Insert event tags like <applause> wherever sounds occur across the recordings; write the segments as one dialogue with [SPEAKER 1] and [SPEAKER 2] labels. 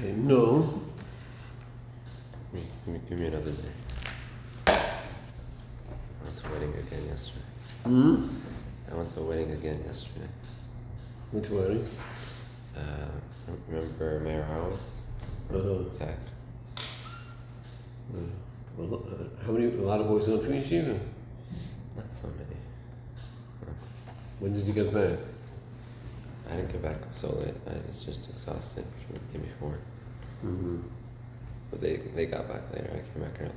[SPEAKER 1] Okay, no.
[SPEAKER 2] Give me, give me, give me another day. I went to a wedding again yesterday.
[SPEAKER 1] Hmm?
[SPEAKER 2] I went to a wedding again yesterday.
[SPEAKER 1] Which wedding?
[SPEAKER 2] Uh, remember Meir Horowitz?
[SPEAKER 1] Uh-huh.
[SPEAKER 2] Zach.
[SPEAKER 1] Uh, well, uh, how many? A lot of boys going for yeshiva.
[SPEAKER 2] Not so many.
[SPEAKER 1] When did you get back?
[SPEAKER 2] I didn't get back so late. I was just exhausted from the day before.
[SPEAKER 1] Mm-hmm.
[SPEAKER 2] But they, they got back later. I came back early.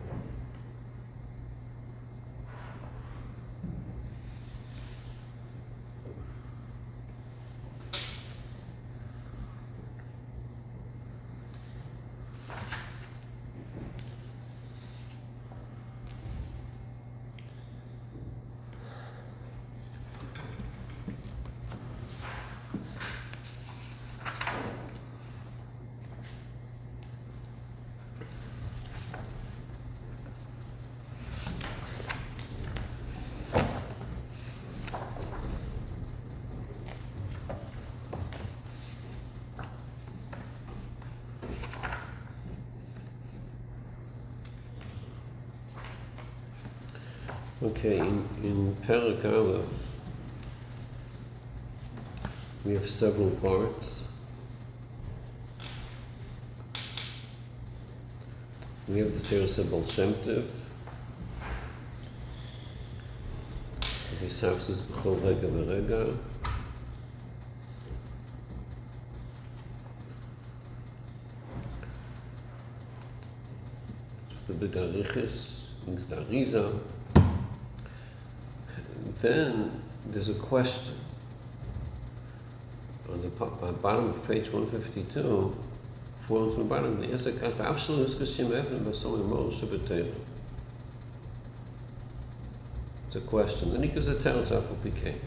[SPEAKER 1] Okay, in, in Perak Aleph, we have several parts. We have the Teresa Baal Shem Tov. Visavsis b'chol rega v'rega. The B'darichis, means the Arizah. Then there's a question on the uh, bottom of page 152, four from the bottom. The answer. It's a question. Then he gives a how it became.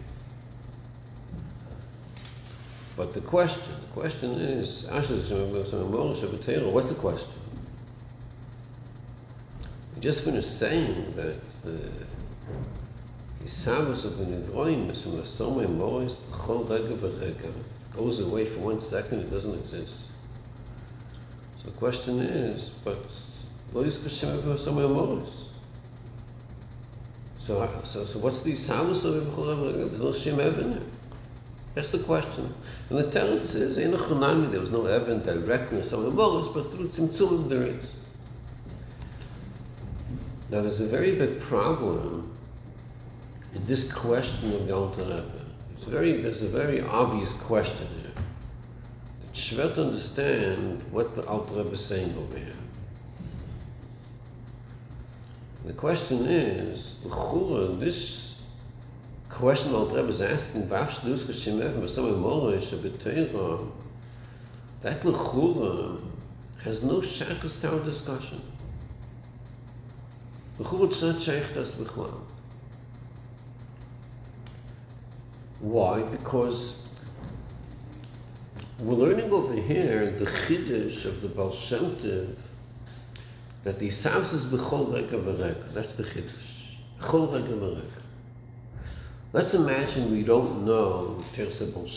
[SPEAKER 1] But the question, the question is. What's the question? We just finished saying that the Isavus of the Nivroim is from the Somay Moris, Chol Rega V'Rega. Goes away for one second, it doesn't exist. So the question is, but Lo Yizkar Shem Ever Somay Moris. So, so, so what's the Isavus of the Chol Rega V'Rega? There's no Shem Ever in. That's the question. And the Teretz says, Ein Chonami, there was no Evan directly in Somay Moris, but through Tzimtzum there is. Now there's a very big problem in this question of the Alter Rebbe. It's a very, a very obvious question here. It's schwer to understand what the Alter Rebbe is saying over here. The question is, this question the Alter Rebbe is asking, v'af shlus k'shemev v'sam emorah shebetera, that l'chura has no shachas to our discussion. L'chura it's not shaykh das b'chlal. Why? Because we're learning over here the chiddush of the Baal that the Isavs is b'chol rega v'rega. That's the chiddush. Chol rega v'rega. Let's imagine we don't know Teresa Baal.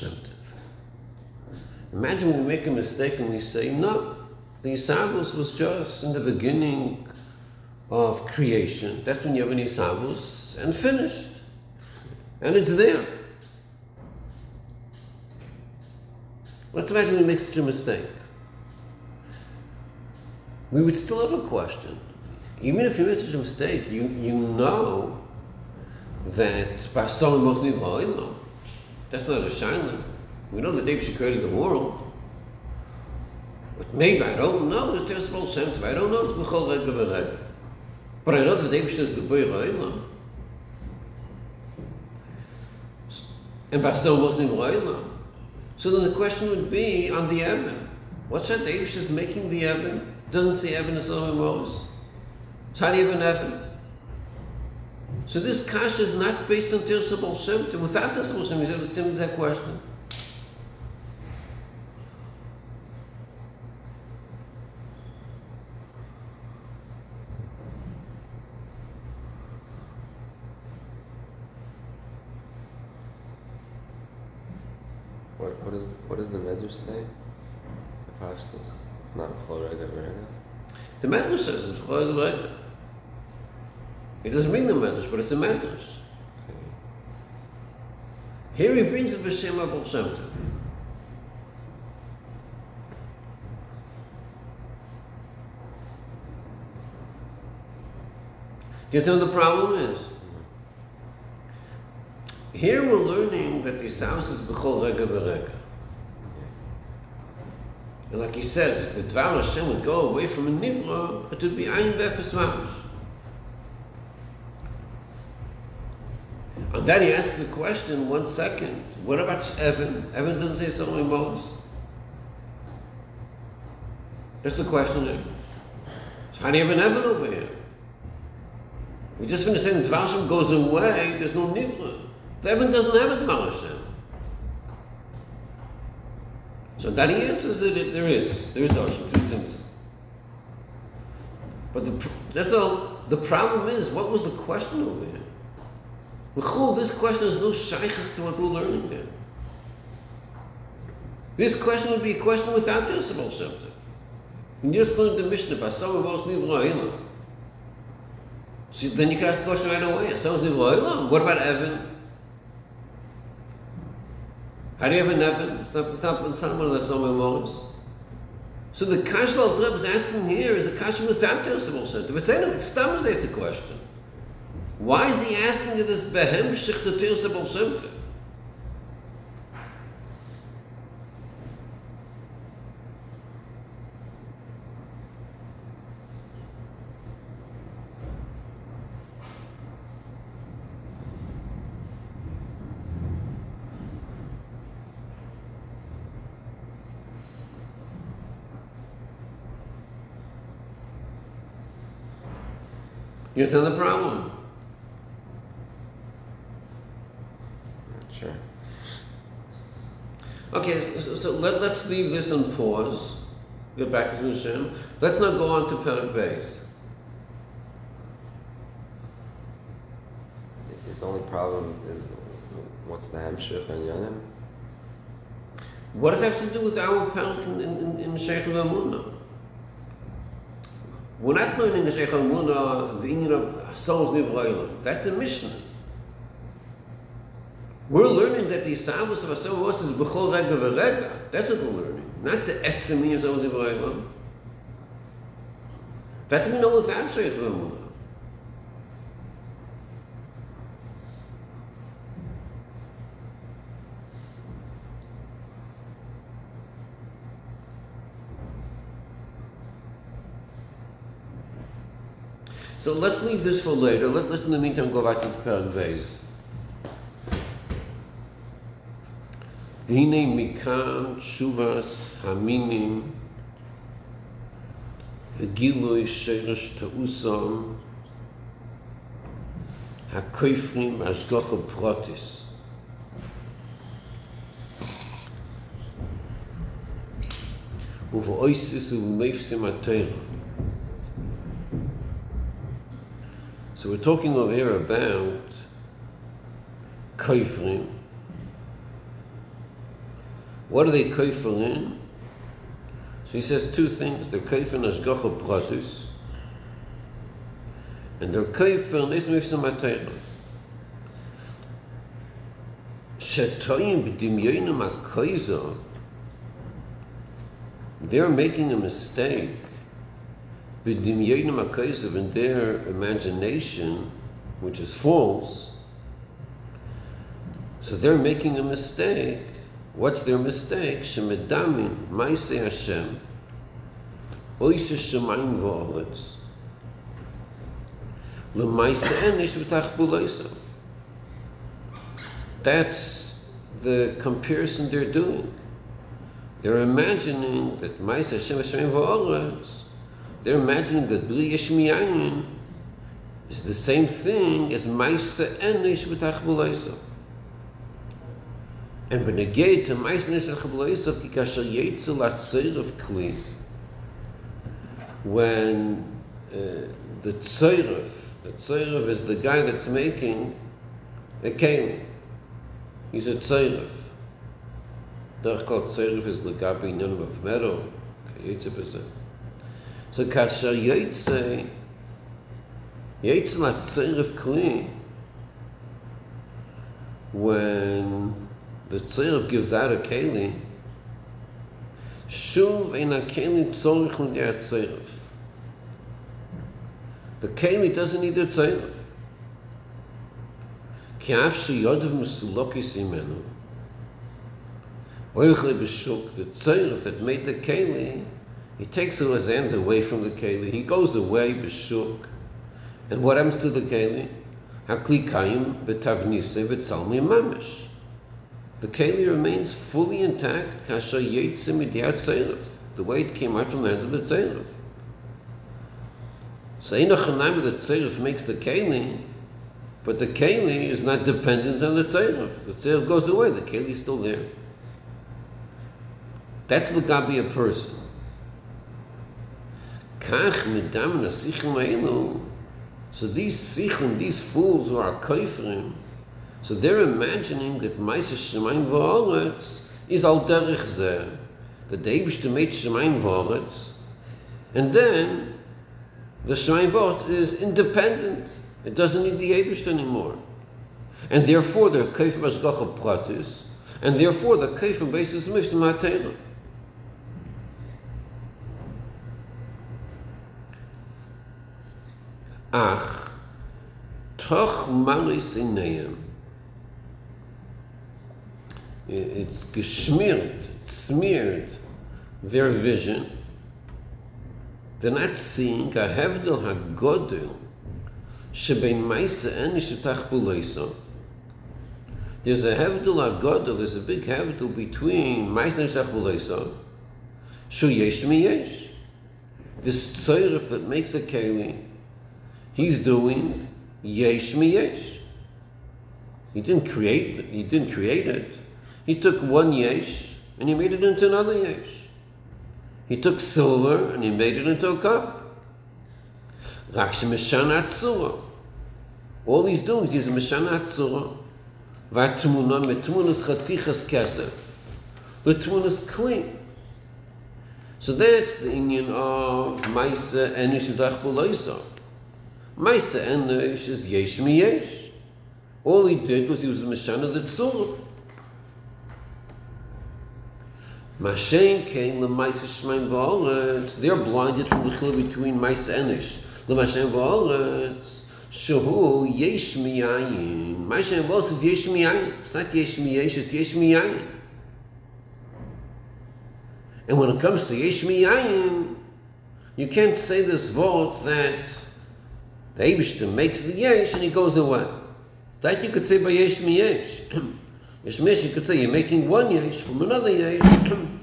[SPEAKER 1] Imagine we make a mistake and we say, no, the Isavos was just in the beginning of creation. That's when you have an Isavos, and finished. And it's there. Let's imagine we make such a mistake. We would still have a question. Even if you make such a mistake, you, you know that Barcelona most need Ha'olam. That's not a shaila. We know that David created the world. But maybe I don't know the Teres Baal Shem Tov. I don't know it's B'chol Rega V'Rega. But I know that David is the Boy Ha'olam. And Barcelona most need Ha'olam. So then the question would be on the Evan. What's that Davish is making the Evan? Doesn't say Evan is Solomon Moses. So how do you have an Evan? So this kasha is not based on Tirsa Baal Shem Tov. Without Tirsa Baal Shem Tov, you have the same exact question.
[SPEAKER 2] What, what, is, what does the Medrash say? Pashtus. It's not Chol Rega Verega.
[SPEAKER 1] The Medrash says it's Chol Rega. It doesn't mean the Medrash, but it's a Medrash.
[SPEAKER 2] Okay.
[SPEAKER 1] Here he brings it B'Shem Abel Shem. Do you see what the problem is? Here we're learning that the house is B'chol Rega V'Rega. And like he says, if the Dvar Hashem would go away from a Nivra, it would be Ein Befes Mamish. And then he asks the question, one second, what about Evan? Evan doesn't say so in Moses. That's the question there. So how do you have an Evan over here? We just finished saying Dvar Hashem goes away, there's no Nivra. The Evan doesn't have a Dvar Hashem. So that he answers it, there is. There is Oshim, through Tzimtzum. But the, that's all. The problem is, what was the question over here? L'chul, this question is no shaykhs to what we're learning there. This question would be a question without Baal Shem Tov. We just learned the Mishnah by someone else Nivra. So then you can ask the question right away. Someone's Nivra. What about Evan? How do you have an Evan? So the Kasha Al is asking here is a Kasha without the Baal Shem Tov. It's it's a question. Why is he asking this Behem Shich to Tirsa Baal Shem Tov? You understand the problem?
[SPEAKER 2] Not sure.
[SPEAKER 1] Okay, so, so let, let's leave this on pause. Get back to Hashem. Let's not go on to Perik Base.
[SPEAKER 2] His only problem is what's the Hamshich and Yonim?
[SPEAKER 1] What does that have to do with our Perik in, in, in Sheikh Ramuna? We're not learning in Sheikh Ramuna the union of souls Nivraila. That's a Mishnah. We're learning that the Isabus of Hashem was is B'chol Rega V'Rega. That's what we're learning. Not the Etzemi of souls Nivraila. That we know without Sheikh Ramuna. So let's leave this for later. Let, let's in the meantime go back to Perak Beis. והנה מכאן תשובס המינים וגילוי שרש תאוסם הכופרים השגוח פרוטיס. ובאויסיס ובמפסים התרא. So we're talking over here about koifrim. What are they koifrim? So he says two things. They're koifrim ashgacha pratus, and they're koifrim ismifsam atayra. Shetoyim they're making a mistake in their imagination, which is false. So they're making a mistake. What's their mistake? Shemedamin ma'aseh Hashem, oishe shemayim v'oretz, l'ma'aseh enish v'tach. That's the comparison they're doing. They're imagining that ma'aseh Hashem shemayim v'oretz, they're imagining that bli yeshmiyayin is the same thing as ma'aseh enish v'tach buloisa. And benegay to meisnes and chabloisav ki kasher yetzel atzir of kli. When uh, the tzoyrov, the tzoyrov is the guy that's making a keli. He's a tzoyrov. Derech kol tzoyrov is legabi nyanim of metal. Yotze b'zeh. So so kasher yitze yitze ma tsirf kli when the tsirf gives out a keli shuv in a keli tsorich un yer tsirf the keli doesn't need a tsirf kaf shi yod v musulokis imenu oy khle beshuk de tsirf et mit de keli he takes his hands away from the keli, he goes away b'shuk, and what happens to the keli? Hakli kayim b'tavnise v'tzalmi mamish. The keli remains fully intact, kasha yetze midiyat tzeref, the way it came out from the hands of the tzeref. So Eino Chanaim the tzeref makes the keli, but the keli is not dependent on the tzeref. The tzeref goes away, the keli is still there. That's the gabi a person. Kach midam na sichim eilu. So these sichim, these fools who are koifrim, so they're imagining that Maisa Shemaim V'oretz is al derech zeh. That the Eibishter made Shemaim V'oretz, and then the Shemaim V'oretz is independent. It doesn't need the Eibishter anymore. And therefore they're koifim ashgacha pratis, and therefore the koifim basis mifs Ach, toch malis inayim. It's geschmiert, smeared their vision. They're not seeing a hevdel hagodel shebein maisa en ishetach buleiso. There's a hevdel hagodel, there's a big hevdel between maisa and ishetach buleiso. Shu yesh mi yesh. This tzoyref that makes a keli, he's doing yesh mi yesh. He didn't create it. He didn't create it. He took one yesh and he made it into another yesh. He took silver and he made it into a cup. All he's doing is meshana atzura. Vatmuna chatichas kesef. Clean. So that's the union of Maisa and Ishudach Buloisa. Maisa and Ish eh, is Yesh All he did was he was Meshana the Tzur. Mashen came the Maisa Shemaim eh, V'oretz. They're blinded from the chil between Maisa Ish. The Mashen V'oretz. Eh, Shehu Yesh mi Yayin. Mashen is Yesh Miyayin. It's not Yesh mi it's Yesh Miyayin. And when it comes to Yesh Miyayin, you can't say this vote that the Eibishter makes the Yesh and he goes away. That you could say by Yesh Miyesh. Yesh <clears throat> Miyesh, you could say you're making one Yesh from another Yesh.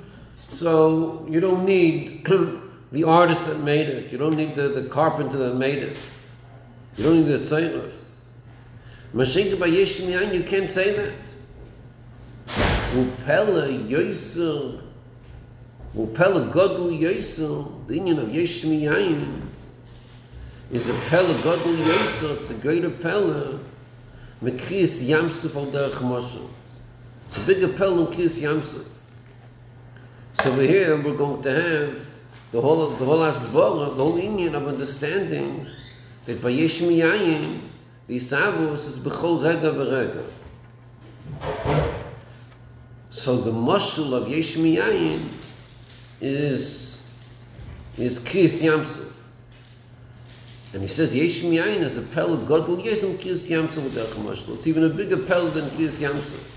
[SPEAKER 1] <clears throat> so you don't need <clears throat> the artist that made it. You don't need the, the carpenter that made it. You don't need the Tzaylah. Mashinka by Yesh Miyayin, you can't say that. Yosef Well, Pella Godlu Yosel, the union of Yesh Miyayin, is a Pella Godlu Yosel, it's a greater Pella, Mekriyas Yamsuf al Derech Moshe. It's a bigger Pella than Kriyas Yamsuf. So here, we're going to have the whole, the whole Asbara, the whole union of understanding that by Yesh the Isavos is Bechol Rega V'Rega. So the Moshul of Yesh Miyayin is is Kriyas Yamsuf. And he says Yesh Miyayin is a pel of God will yes and Kriyas Yamsuf with Derech Mashal. It's even a bigger pel than Kriyas Yamsuf.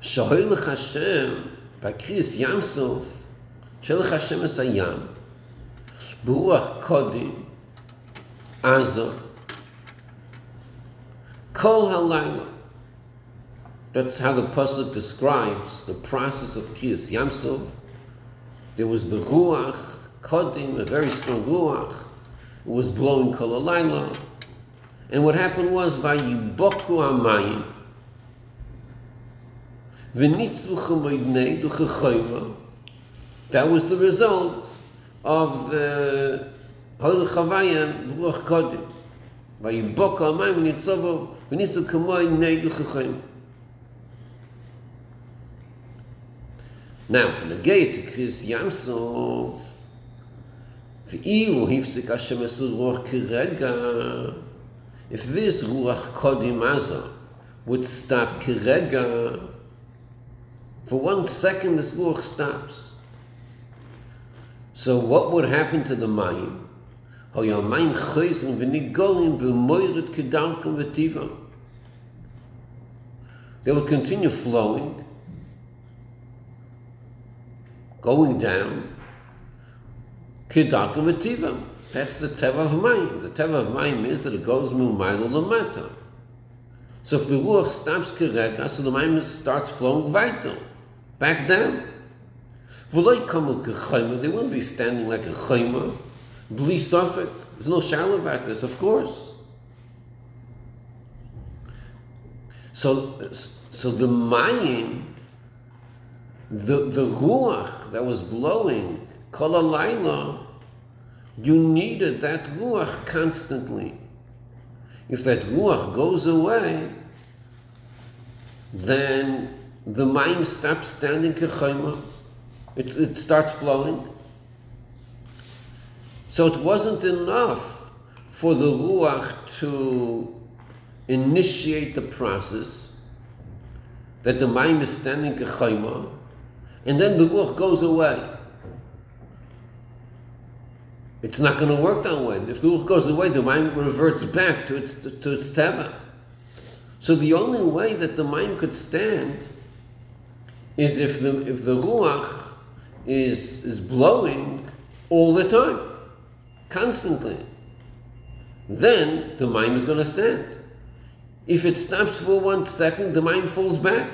[SPEAKER 1] Shahoylech Hashem by Kriyas Yamsuf Shelech Hashem es hayam Beruach Kodim Azor Kol halayla. That's how the Pasuk describes the process of Kriyas Yamsov. There was the Ruach, Kodim, a very strong Ruach, who was blowing Kalalayla. And what happened was, by Yiboku Amayim, that was the result of the Hol Chavayim, Ruach Kodim. By Yiboku Amayim, Nitzovo, V'nitzu Kamoy Now, נגיע to קריס ים סוף, ואילו הפסיק השם עשו רוח כרגע, if this רוח קודם עזה would stop כרגע, for one second this רוח stops. So what would happen to the mayim? היה מים חויזן וניגולים במוירת כדרכם וטיבם. They would continue flowing, going down, That's the Teva of Mayim. The Teva of Mayim is that it goes Mumayla Lamata. So if the Ruach stops Kereka, so the Mayim starts flowing vital, back down. They wouldn't be standing like a chayma, bli suffik. There's no shallow about this, of course. So, so the Mayim the, the ruach that was blowing, kol alayla, you needed that ruach constantly. If that ruach goes away, then the mayim stops standing kechayma. It, it starts flowing. So it wasn't enough for the Ruach to initiate the process that the mind is standing kechayma, and then the Ruach goes away. It's not going to work that way. If the Ruach goes away, the mind reverts back to its, to its teva. So the only way that the mind could stand is if the, if the Ruach is, is blowing all the time constantly, then the mind is going to stand. If it stops for one second, the mind falls back.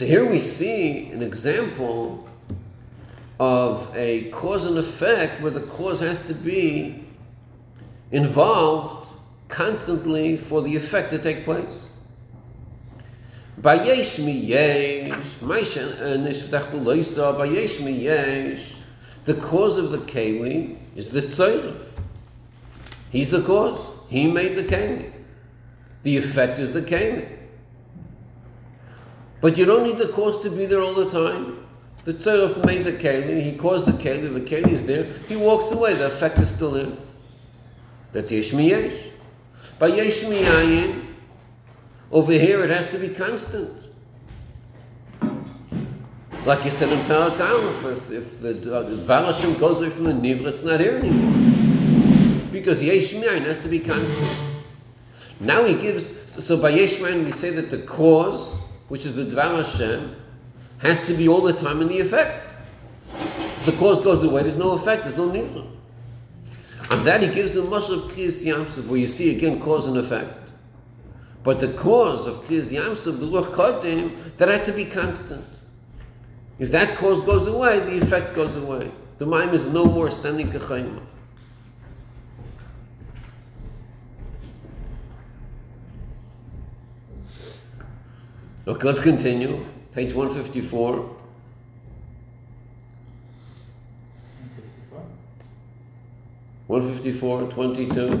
[SPEAKER 1] So here we see an example of a cause and effect where the cause has to be involved constantly for the effect to take place. Bayesh mi yesh, nishtach b'loisa, bayesh mi yesh. The cause of the keli is the tzayrif. He's the cause. He made the keli. The effect is the keli. But you don't need the cause to be there all the time. The tzayrif made the keli, he caused the keli, the keli is there, he walks away, the effect is still there. That's yesh mi yesh. Bayesh mi yayin, over here, it has to be constant. Like you said in Parak if, if the uh, Valashim goes away from the Nivra, it's not here anymore. Because Yesh Mi'ayin has to be constant. Now he gives, so by Yesh Mi'ayin we say that the cause, which is the Dvar Hashem, has to be all the time in the effect. If the cause goes away, there's no effect, there's no Nivra. And that he gives a much of Kriyas Yamsuf, where you see again cause and effect. But the cause of Kriyas Yamsuf, the Ruach Kodim, that had to be constant. If that cause goes away, the effect goes away. The mind is no more standing kechayma. Okay, let's continue. Page 154. One fifty four, twenty two.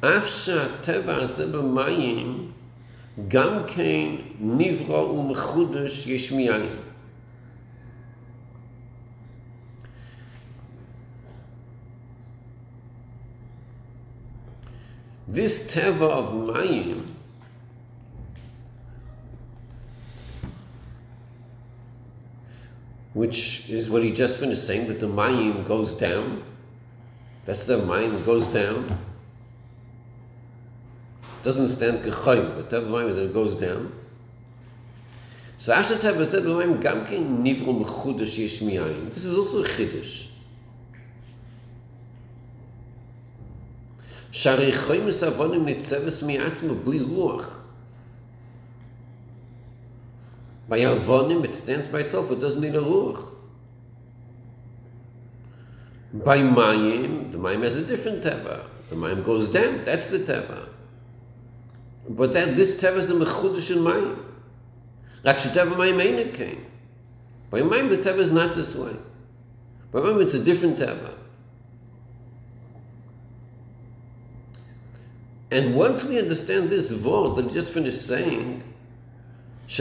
[SPEAKER 1] אף שהטבע הזה במים גם כן נברא ומחודש יש מאין. This teva of mayim which is what he just finished saying that the mayim goes down that's the mayim goes down doesn't stand kechayim, but Teva Mayim is that it goes down. So Asher Teva said, Mayim gam ken nivru mechudash yesh. This is also a chiddush. Es avonim nitzeves mi'atzmo bli ruach. By avonim, it stands by itself, it doesn't need a ruach. By mayim, the mayim has a different teva. The mayim goes down, that's the teva. But that this teva is a mechudesh in mayim. Like sheteva mayim ain't came. By mayim the teva is not this way. By mayim it's a different teva. And once we understand this word that he just finished saying, is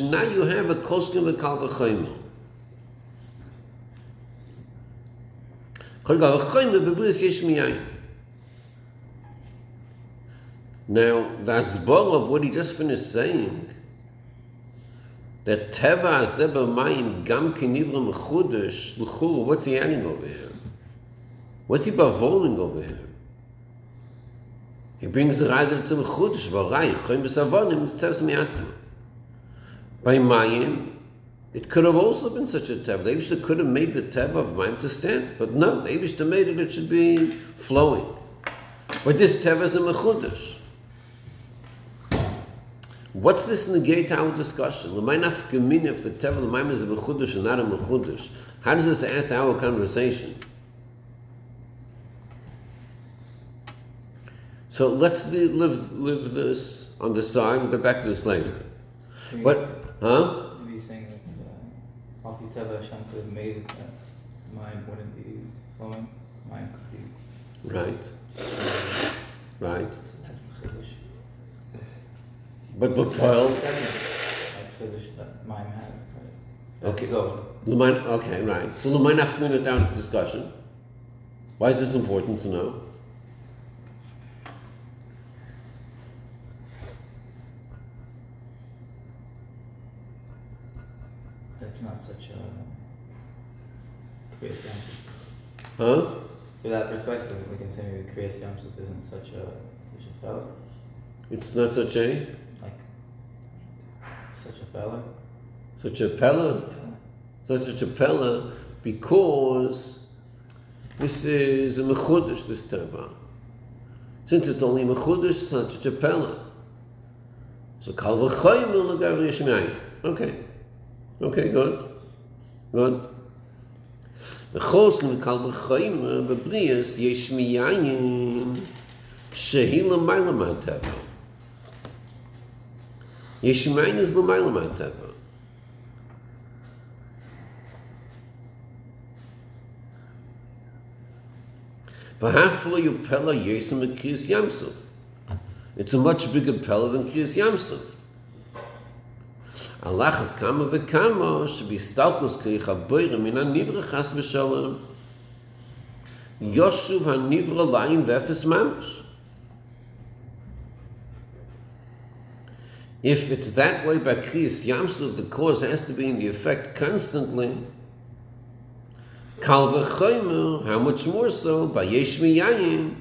[SPEAKER 1] now you have a v'choymer b'bris yesh miyayim. Now, that's the asbor of what he just finished saying, that teva hazeh b'mayim gam kinivra mechudesh, what's he adding over here? What's he bavoling over here? He brings the rider zum Chudish, weil reich, choim bis avonim, tzevs miatzma. By Mayim, it could have also been such a tev. The Abishta could have made the tev of Mayim to stand, but no, the Abishta made it, it should be flowing. But this tev is a mechudish. What's this negate our discussion? L'maynaf gemin if the tev of the Mayim is a mechudish and not a mechudish. How does this add to our conversation? So let's li- live live this on the side. We'll get back to this later.
[SPEAKER 3] So
[SPEAKER 1] But huh?
[SPEAKER 3] You'd be saying that uh, Teva Hashem could have made it that mine wouldn't be flowing, mine could be.
[SPEAKER 1] Right. Right.
[SPEAKER 3] So that's the chiddush.
[SPEAKER 1] But but
[SPEAKER 3] That's
[SPEAKER 1] Paul.
[SPEAKER 3] the second that mine has. Right?
[SPEAKER 1] Okay.
[SPEAKER 3] So
[SPEAKER 1] Okay. Right. So the mind after minute down discussion. Why is this important to know?
[SPEAKER 3] Not such a Kriyas Yamsuf.
[SPEAKER 1] Huh?
[SPEAKER 3] For that perspective, we can say maybe Kriyas Yamsuf isn't such a such a fella,
[SPEAKER 1] It's not such a
[SPEAKER 3] like such a fella.
[SPEAKER 1] such a pella, such a chapella, because this is a mechudish. This teva. Since it's only mechudish, it's not such a pella. So kal v'chayim l'gav yishmayim. Okay. Okay, good. Good. וחוץ מקל וחיים בבריאס יש מיין שהיא למעלה מהטבע. יש מיין is למעלה מהטבע. והפלא יופלה יסם מקריס ימסוף. It's a much bigger pella than Kriyas Yamsuf. If it's that way by Kriyas Yamsuf, the cause has to be in the effect constantly. Kal v'choymer, how much more so, by Yeshmi Yayim,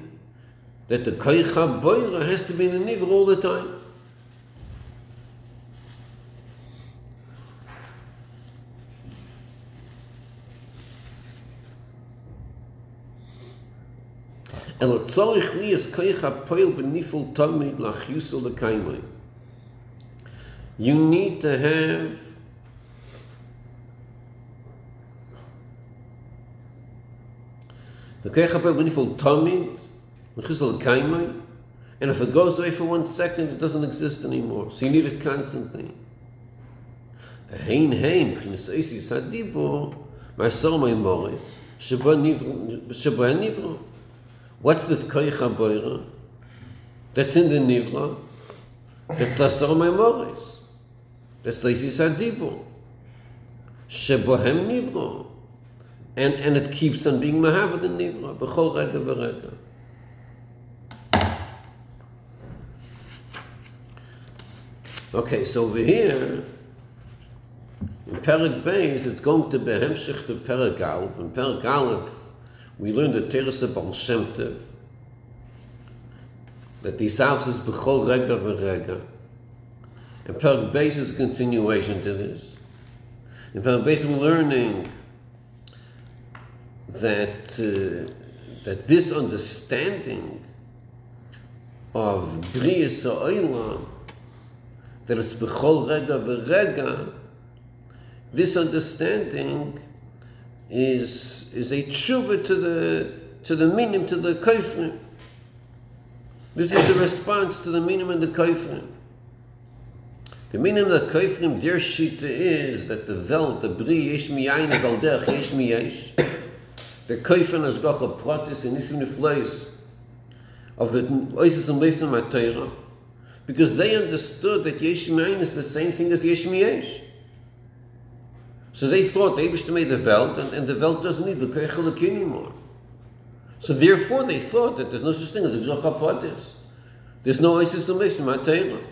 [SPEAKER 1] that the Koicha Boira has to be in the Nivra all the time. אלא צורך לי es koich ha-poil benifel tamid lach lekaimai. You need to have the koich ha-poil benifel tamid lach lekaimai and if it goes away for one second it doesn't exist anymore. So you need it constantly. Hein hein, k'nis oisis ha-dibor, ma'asor ma'imoris, sheba nivro. What's this koich ha-boira? That's in the nivra. That's lasor memoris. That's leisis ha-dibor. Shebohem nivra. And, and it keeps on being mahavad in nivra, b'chol rega v'rega. Okay, so over here, in Perak Beis, it's going to be Hemshech to Perak Aleph. In Perak Aleph, we learned the Teresa Baal Shem Tov, that the Isavs is B'chol Rega V'Rega. And Perak Beis is continuation to this. In Perak Beis, we're learning that, uh, that this understanding of Brias Ha'olam, that it's B'chol Rega V'Rega, this understanding is is a tshuva to the to the minim to the kofrim. This is a response to the minim and the kaifrim. The minim the kaifrim, their shita is that the Welt, the Bri, Yesh Miyayin is al derech Yesh Miyesh. The kaifrim is gach a pratis and nisim nefleis of the Oises and Leisim HaTeirah because they understood that Yesh Miyayin is the same thing as Yesh Miyesh. So they thought they wished to make the Welt and, and the Welt doesn't need the Keichel anymore. So therefore they thought that there's no such thing as a Gzok There's no Isis Summation, Matayla.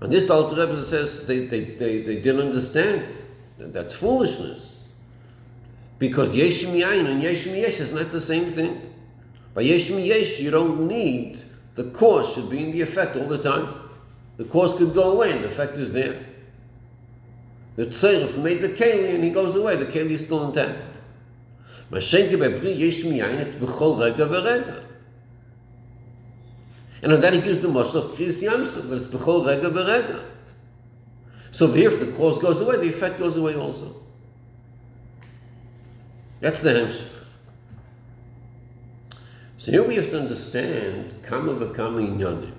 [SPEAKER 1] And this Alter Rebbe says they, they, they, they didn't understand. That's foolishness. Because Yeshim Yain and Yeshim Yesh is not the same thing. By Yeshim Yesh, you don't need, the cause should be in the effect all the time. The cause could go away and the effect is there. The Tzerif made the Keli and he goes away, the Keli is still intact. Mashenke bei Bri Yesh Miyayin, it's Bechol Rega Verega. And then he gives the Moshe of Kriyas Yamsuf, that it's Bechol Rega Verega. So here, if the cause goes away, the effect goes away also. That's the Hemshech. So here we have to understand Kama V'Kama Inyanim.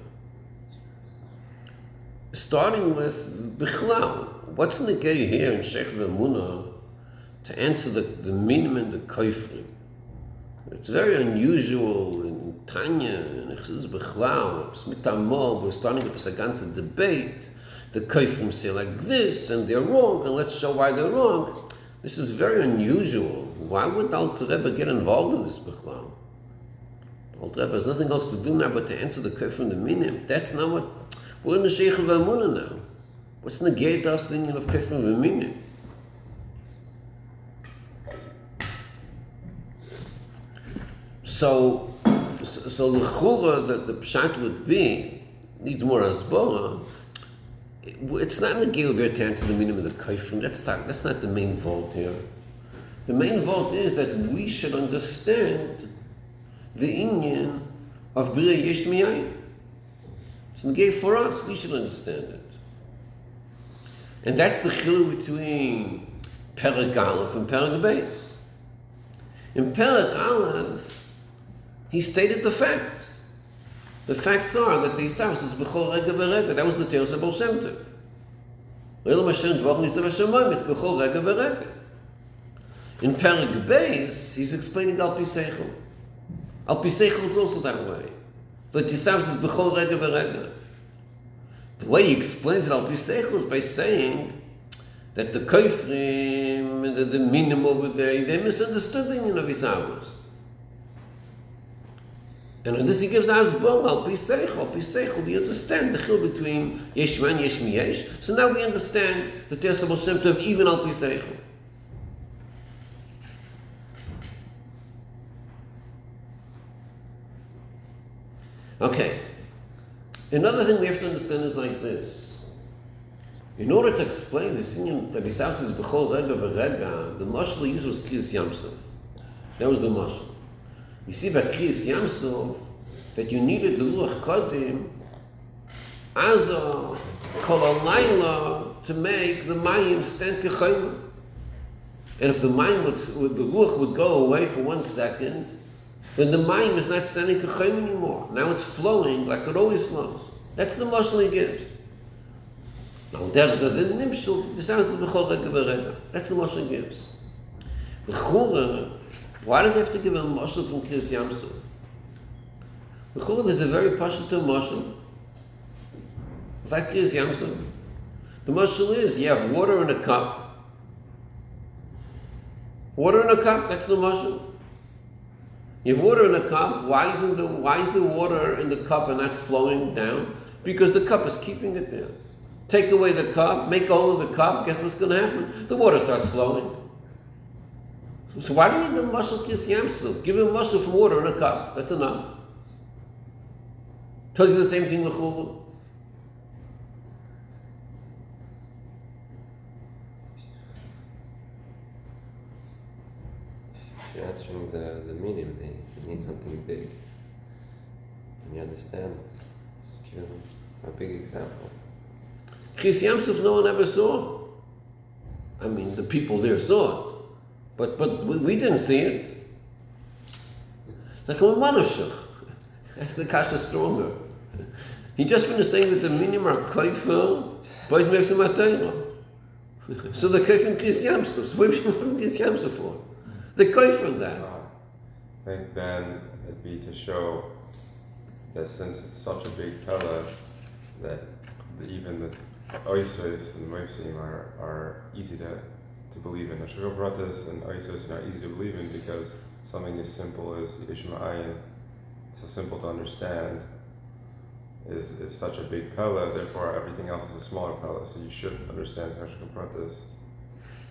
[SPEAKER 1] Starting with Bichlal. What's in the gay here in Sheikh V'Munah to answer the, the minim and the koifrim. It's very unusual in Tanya, in Echzuz Bechlau, Smitamol, we're starting up a ganze debate. The koifrim say like this, and they're wrong, and let's show why they're wrong. This is very unusual. Why would Alter Rebbe get involved in this Bechlau? Alter Rebbe has nothing else to do now but to answer the koifrim, the minim. That's not what, we're in the Sheikh of Amunah now. What's in the gate us the union of koifrim and minim? So, so the chura that the pshat would be needs more asbora. It's not in the gil to answer the meaning of the kaifrim. That's not, that's not the main vault here. The main vault is that we should understand the inyan of B'rei Yesh Miyayin. It's negay for us, we should understand it. And that's the chilur between Perek Aleph and Perek Beis. In Perek Aleph, he stated the facts. The facts are that the Isaus is b'chol rega. That was the Teres of Shem Nitzav rega. In Perek Beis, he's explaining Al Pi Seichel. Al Pi Seichel is also that way. That the Isaus is b'chol rega v'rega. The way he explains it Al Pi Seichel is by saying that the Kofrim, the, the minimum over there, they misunderstood the union of Isaus. And on this he gives us bom al pisech, al pisech, we understand the chil between yesh man, yesh yesh. So now we understand the Teres Baal Shem Tov even al pisech. Okay. Another thing we have to understand is like this. In order to explain this Isaus is b'chol rega v'rega, the mashal used was Kriyas Yamsov. That was the mashal. You see by Kriyas Yamsov that you needed the Ruach Kodim as a kol to make the Mayim stand kechayim. And if the Mayim would, the Ruach would go away for one second, then the Mayim is not standing kechayim anymore. Now it's flowing like it always flows. That's the mashal he gives. Now a the nimshul, the sounds of b'chol rega v'rega. That's the mashal he gives. The chura, why does he have to give a mashal from Kriyas Yamsuf? The chura is a very pashut mashal. It's like Kriyas Yamsuf. The mashal is, you have water in a cup. Water in a cup, that's the mashal. You have water in a cup, why isn't the why is the water in the cup and not flowing down? Because the cup is keeping it there. Take away the cup, make all of the cup, guess what's going to happen? The water starts flowing. So why do you need the mashal kiss yamsu? Give him mashal from water in a cup. That's enough. Tells you the same thing, Lechulu.
[SPEAKER 2] You're answering the, the medium, they need something big. And you understand. Them a big example.
[SPEAKER 1] Chis Yamsuf no one ever saw. I mean, the people there saw it. But, but we, we didn't see it. Like a manushach. <laughs> That's the kasha stronger. <laughs> He just finished saying that the minim are kaifer, boys makes him <laughs> So the kaifer in Kriyas Yamsuf. What are you Yamsuf for? The kaifer that.
[SPEAKER 4] Uh, I think then it'd be to show that since it's such a big pella, that even the oisos and the moisim are, are easy to, to believe in. The Shagobratas and oisos are not easy to believe in because something as simple as the Ishma'ayin, so simple to understand, is, is such a big pella, therefore everything else is a smaller pella, so you should understand Shagobratas.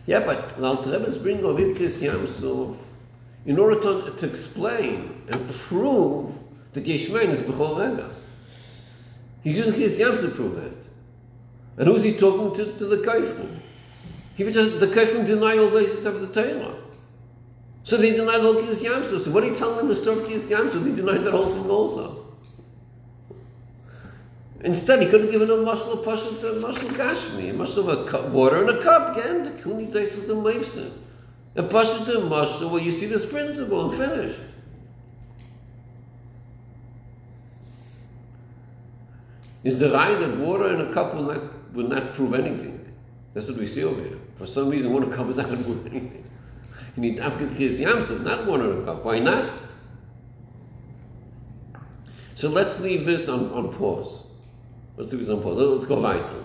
[SPEAKER 1] Yeah, but the Alter Rebbe is bringing over Kriyas Yamsuf in order to, to explain and prove that Yeshmein is B'chol Rega. He's using his Yams to prove that. And who's he talking to? To the Kaifrim. He just, the Kaifrim deny all the of the Torah. So they deny the whole Kiyas Yamsu. So what are you telling them the story of Kiyas Yamsu? They denied that whole thing also. Instead, he could have given a mashal pashal to a mashal gashmi, a mashal of a cup, water in a cup. Again, the kuni is the mavsin. A pashal to a mashal where you see this principle and finish. Is the right that water in a cup will not, will not prove anything? That's what we see over here. For some reason, water cup is not going to prove anything. You need Afghan Kriyas Yamsuf, not water in a cup. Why not? So let's leave this on, on pause. Leave this on pause. Let's go weiter.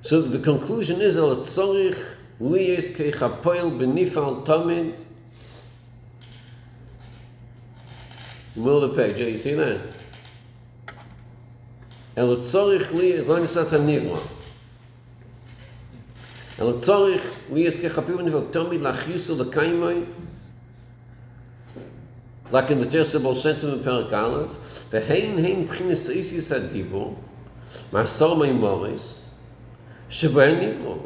[SPEAKER 1] So the conclusion is, al tzorich liyes kechapoil benifal tamid. Middle of the page, yeah, you see that? El tzorich liyes, lo nisat ha-nivra. אלא צורך, מי יזכה חפיר ונבל תמיד להכריס או לקיימוי, רק אין יותר סבור סנטים בפרק א', והן הן בחינס איסיס הדיבור, מעשור מימוריס, שבהן נברו.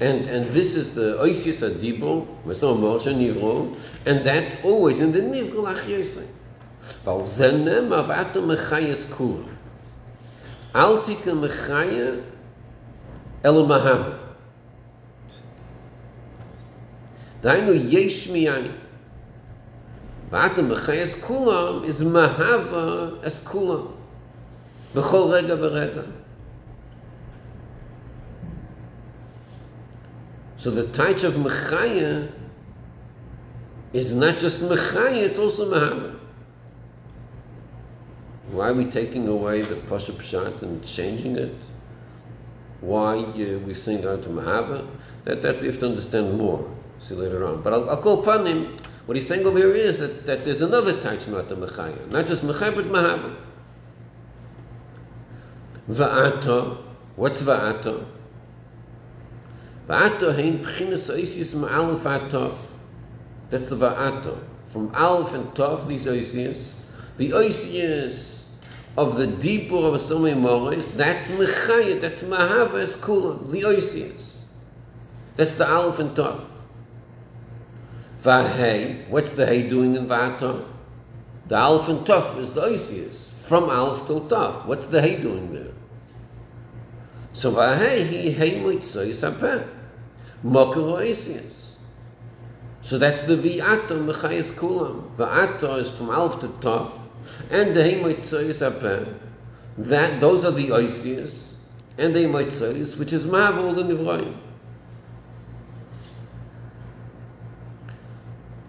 [SPEAKER 1] And, and this is the oisius adibro, mesomor nivro, and that's always in the nivro achyosei. Val zenem avato mechayes kura. Altika mechaya el mahava. Dainu yesh miyayin. Vato mechayes kulam is mahava as kulam. Bechol rega verega. So the touch of Mechaya is not just Mechaya, it's also Mahava. Why are we taking away the Pasha Pshat and changing it? Why uh, we sing out to Mahava? That, that we have to understand more. see later on. But I'll, I'll call upon him. What he's saying over here is that, that there's another not the Mechaya. Not just Mechaya, but Mahava. Va'ata. What's Va'ata? Va'ata hein pchinas oisis ma'alef atov. That's the Va'ata. From Alf and Tov, these oisias. The oisias of the deeper of a Somei Moris, that's Mechaya, that's Mahava, es Kulam, the oisias. That's the Alf and Tov. Vahei, what's the Hey doing in Vata? The Alf and Tuf is the Oisius, from Alf till Tuf. What's the Hey doing there? So Vahei, he Hey Moitzoy Sapeh, Mokar Oisius. So that's the Viata Mechayis Kulam. Va'ata is from Alf to Tuf, and the Hey Moitzoy That, those are the Oisius, and the Hey which is Mavol the Nivroim.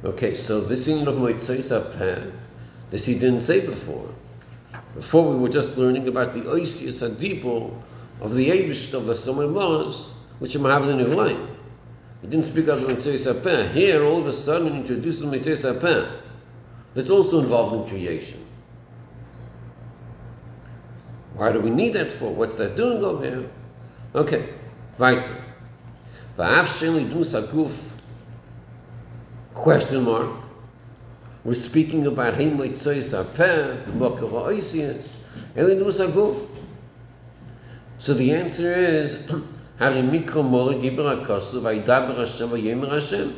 [SPEAKER 1] Okay, so this in of Moitzei Sapeh, this he didn't say before. Before we were just learning about the Oisius Adipo of the Abish of the Summer Mars, which are Mahavin Nivlaim. He didn't speak of Moitzei Sapeh. Here, all of a sudden, he introduces Moitzei Sapeh. That's also involved in creation. Why do we need that for? What's that doing over here? Okay, weiter. Haguf question mark. We're speaking about him with Tzoyis the Mokar Oisias, Elin Musaguf. So the answer is, <clears throat> Hari Mikro Mori Dibra Kosu, Vaidaber Hashem, Vayemer Hashem.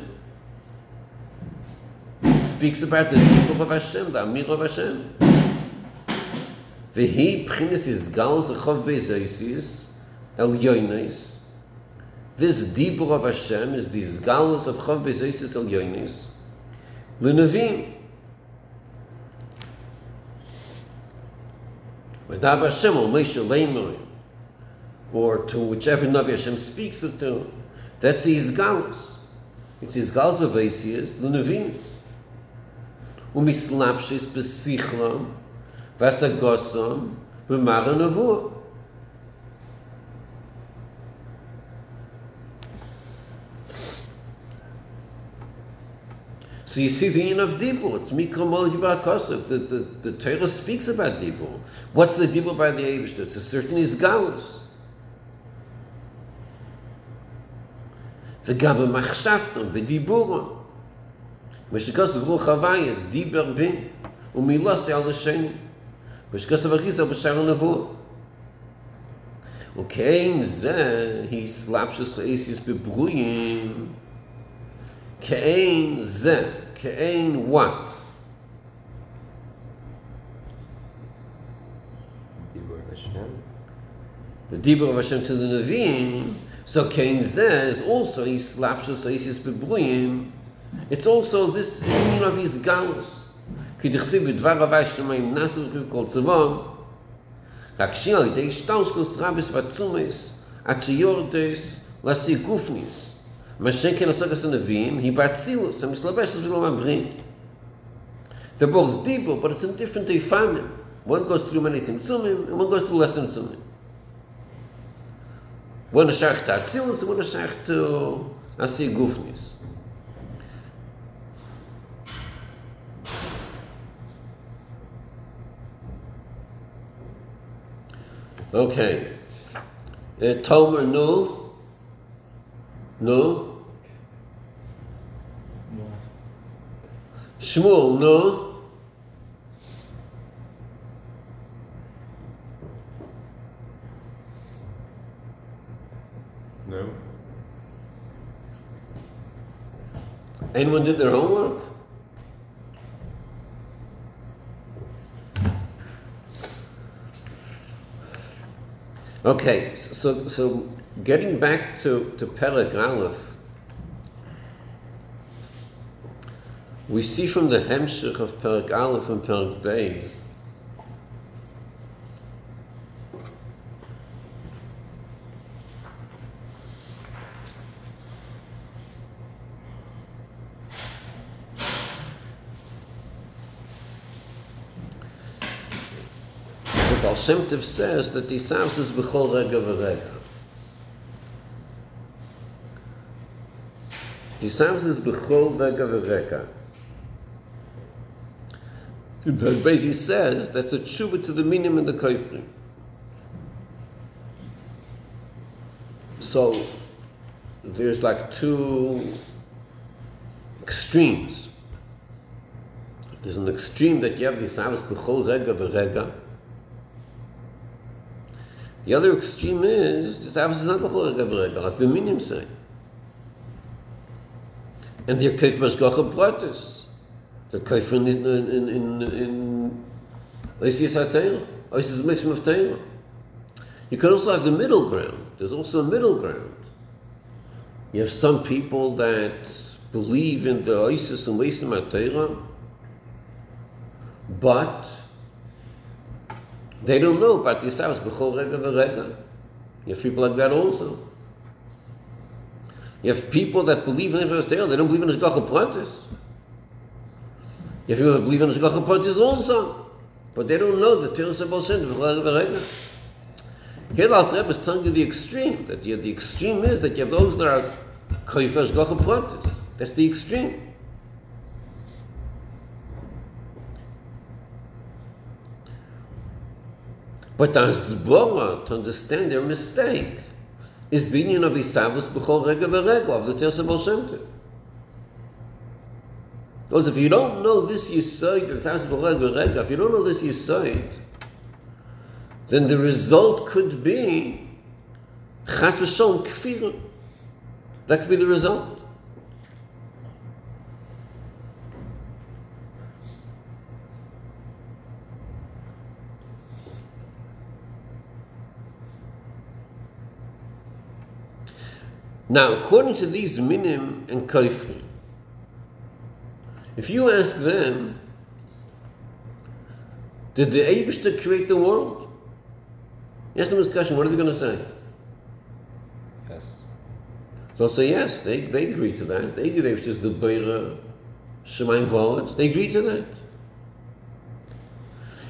[SPEAKER 1] speaks about the Dibur of Hashem, the Amir of Hashem. Vehi Pchinis is Gal Zechov Bezoisis El. This Dibur of Hashem is the Zgalus of Chov Bezoisis El Yoinis. L'Nevim. V'dab Hashem or Moshe Leimer or to whichever Navi Hashem speaks it to. That's his galus. It's his galus of Asias, the Nevin. Umislapshis besichlam, vasagosam, v'mara nevuah. So you see the end of Dibur. It's Mikramol Yibar Kosov. The, the, the Torah speaks about Dibur. What's the Dibur by the Abishter? It's a certain Izgalus. וגם גם במחשבתם ודיבורם. ושכוס ברוך הוויה, דיבר בי, ומילה שיהיה על השני. ושכוס ברוך בשער הנבוא. וכן זה, היא סלאפ של סעיסיס בברויים. כאין זה, כאין וואט. דיבור בשם. דיבור בשם תדנבים. תדנבים. So Kain says also is lapsus so says, bebruim. It's also this meaning of his gallus. Ki dichsiv bidvar avai shomayim nasu v'kiv kol al yidei shtaus kos rabis vatzumis at lasi gufnis. Ma shekin asokas anavim hi batzilus amis mislabeshes v'lo. They're both deeper, but it's in different tefamim. One goes through many tzimtzumim, and one goes through less tzimtzumim. Wenn ich sagt, da zieh uns, wenn ich sagt, da sie gufnis. Okay. Der
[SPEAKER 4] Tom
[SPEAKER 1] Anyone did their homework? Okay, so so getting back to to Perek Aleph, we see from the Hemshich of Perek Aleph and Perek Beis Shem says that the Isams is b'chol rega v'rega. The Isams is b'chol rega v'rega. But basically says that's a tshuva to the minim and the koifrim. So there's like two extremes. There's an extreme that you have the Isams b'chol rega v'rega. The other extreme is rega v'rega, like the minim say. And they're kaif mashgacha pratis. The kaif in in in in in Leisis HaTeira, Leisis Mishim of Teira. You can also have the middle ground. There's also a middle ground. You have some people that believe in the Isis and Leisim HaTeira, but they don't know house, b'chol rega v'rega. You have people like that also. You have people that believe in Eretz Yisrael, they don't believe in Hashgacha Pratis. You have people that believe in Hashgacha Pratis also, but they don't know the Teres Baal Shem b'chol rega v'rega. Here the Alter is telling you the extreme, that you, the extreme is that you have those that are koif Hashgacha Pratis. That's the extreme. But the Hasbara, to understand their mistake, is the union of Isavus b'chol rega v'rega, of the Shem Tov. Because if you don't know this Yisoid, the Teresa b'chol rega v'rega, if you don't know this Yisoid, then the result could be Chas v'shon kfir. That could be the result. Now, according to these minim and kaifrim, if you ask them, did the Abishta create the world? You ask them this question, what are they going to say?
[SPEAKER 2] Yes.
[SPEAKER 1] They'll say yes, they, they agree to that. They agree that just the Beira Shemaim Kvalet. They agree to that.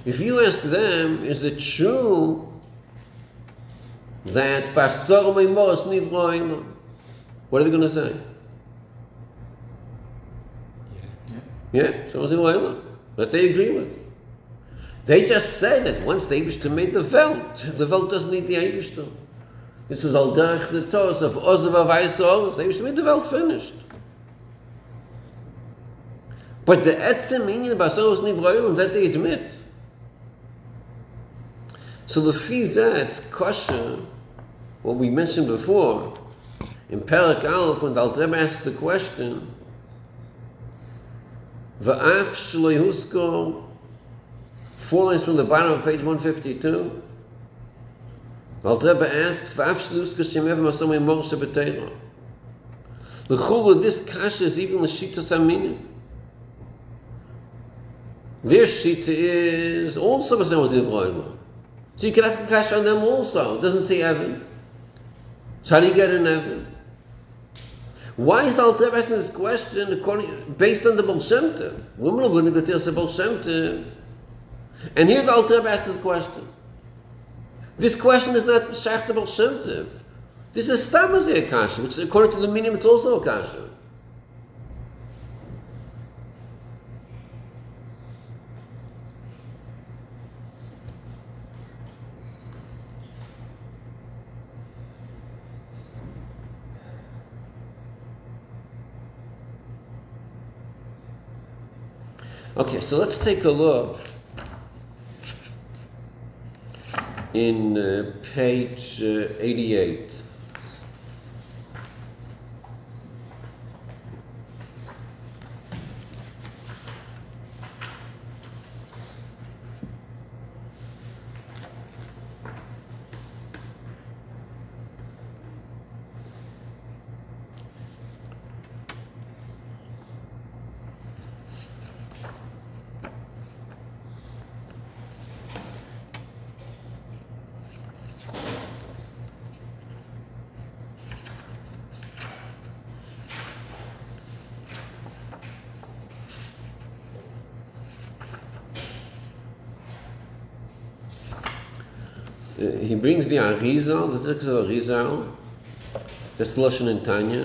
[SPEAKER 1] If you ask them, is it true that Basar Meimos Nivroinu? What are they going to say?
[SPEAKER 2] Yeah.
[SPEAKER 1] Yeah, so was it That they agree with. They just say that once the Eibishter made the Welt, the Welt doesn't need the Eibishter. This is all derech the tos of Ozav Avayis Oros. The Eibishter made the Welt finished. But the etzem inyan basoros nivroilim that they admit. So the fizah, it's kosher, what we mentioned before, in Perak Aleph, when the Alter asks the question, Va'af shloi husko, four lines from the bottom of page 152, the Alter asks, Va'af shloi husko shemev masamay morsha b'teira. L'chulu, this kasha is even l'shita saminim. Their shita is also the same as Ivroilim. So you can ask a kasha on them also. It doesn't say Evan. So how do you get an Evan? Why is the Alter asking this question according, based on the Baal Shem Tov? Women are that there's a Baal Shem Tov. And here the Alter asks this question. This question is not Shach to Baal Shem Tov. This is Stamazir Kasha, which according to the meaning it's also a Okay, so let's take a look in uh, page uh, 88. He brings the Arizal, the text of Arizal, that's Lashon in Tanya,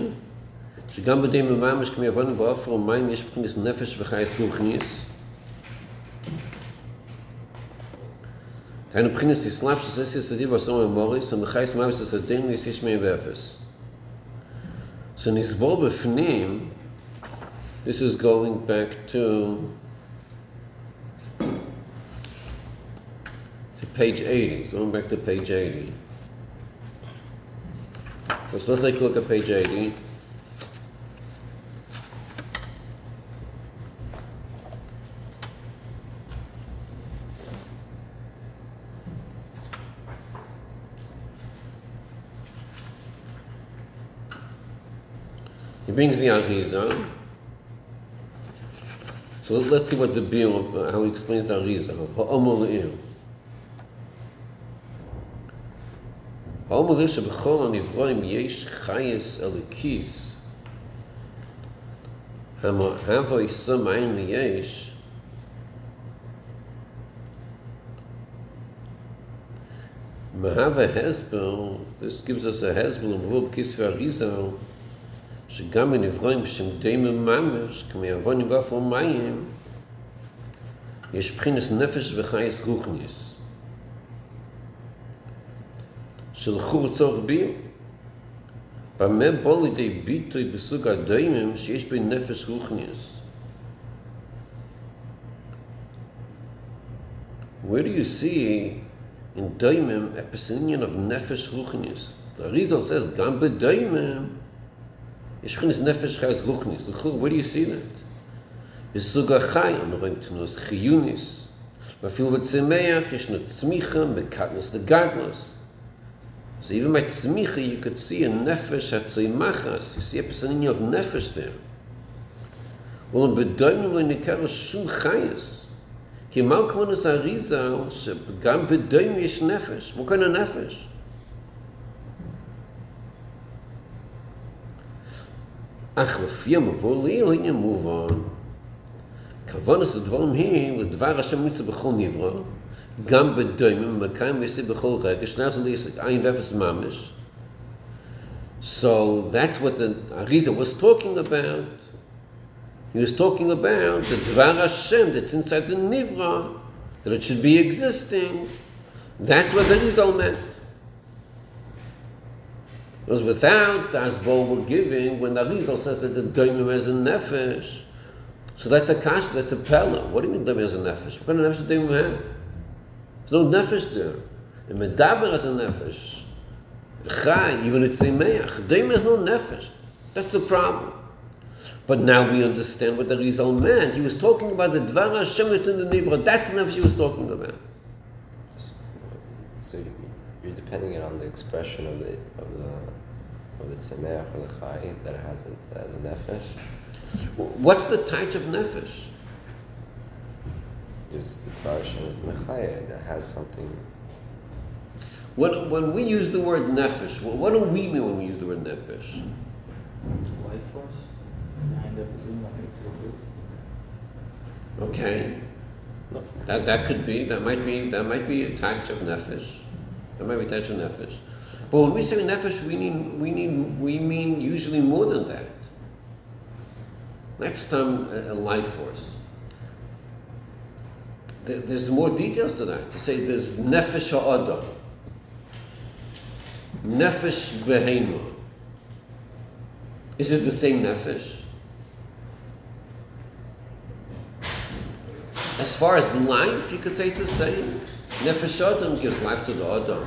[SPEAKER 1] שגם בדי ממש כמיובן באופר ומים יש מבחינת נפש וחייס רוחניס. היינו מבחינת איסלאפ שזה יסודי בעשור המוריס, המחייס מוות הסדין יש יש מהם ואפס. So נסבור בפנים, this is going back to page 80. So I'm back to page 80. So let's take a look at page 80. He brings the Arizal. So let- let's see what the Bill, how he explains the Arizal. Alma vez se bechol an ivroim yeish chayes elikis hama hava isa maim yeish We have a Hezbel, this gives us a Hezbel in the Kisva Rizal, that even in the world, that we have to live in. The world, that we have. של חור צורך ביו. במה בא לידי ביטוי בסוג הדיימים שיש בין נפש רוחניס? Where do you see in Daimim a Pesinian of Nefesh Ruchnis? The Rizal says, Gam be Daimim, is Chinis Nefesh Chais Ruchnis. The Chur, where do you see that? Is Suga Chai, am Roim Tinoz Chiyunis. Ma fil be Tzimeach, ish no Tzmicham, be Katnus de Gagnus. So even by tzmicha, you could see a nefesh at tzimachas. You see a person of nefesh there. Well, in bedoimim le nikara shum chayas. כי מה כמונס האריזה שגם בדוים יש נפש? מה כאן הנפש? אך לפי המבוא לי לעניין מובן, כוונס הדברים היא לדבר השם נמצא בכל נברא, גם בדוים, מקיים ועשי בכל רגע, שנר זה עין ואפס ממש. So that's what the Arizah was talking about. He was talking about the Dvar Hashem that's inside the Nivra, that it should be existing. That's what the Rizal meant. It was without the Asbol we're giving when the Rizal says that the Doimim has a Nefesh. So that's a kash, that's a pella. What do you mean Doimim has a Nefesh? What kind of Nefesh do Doimim have? There's no Nefesh there. And Medaber has a Nefesh. Chai, even it's Zimeach. Doimim has no Nefesh. That's the problem. But now we understand what the Rizal meant. He was talking about the Dvar Hashem that's in the Nivra. That's the nefesh he was talking about.
[SPEAKER 2] So you- you're depending it on the expression of the of the of the tzemeach or the chai that has a, that has a nefesh.
[SPEAKER 1] What's the type of nefesh?
[SPEAKER 2] There's the Dvar Hashem, it's mechaya that has something.
[SPEAKER 1] When, when we use the word nefesh, what, what do we mean when we use the word nefesh?
[SPEAKER 3] Life force behind everything that makes it.
[SPEAKER 1] Okay,
[SPEAKER 2] No,
[SPEAKER 1] that, that could be, that might be, that might be a type of nefesh. That might be a of nefesh. But when we say nefesh, we mean, we need, we mean usually more than that. Next time, a, a life force. There, there's more details to that. To say there's nefesh ha'adam, nefesh behema. Is it the same nefesh? As far as life, you could say it's the same. Nefesh Adam gives life to the Adam.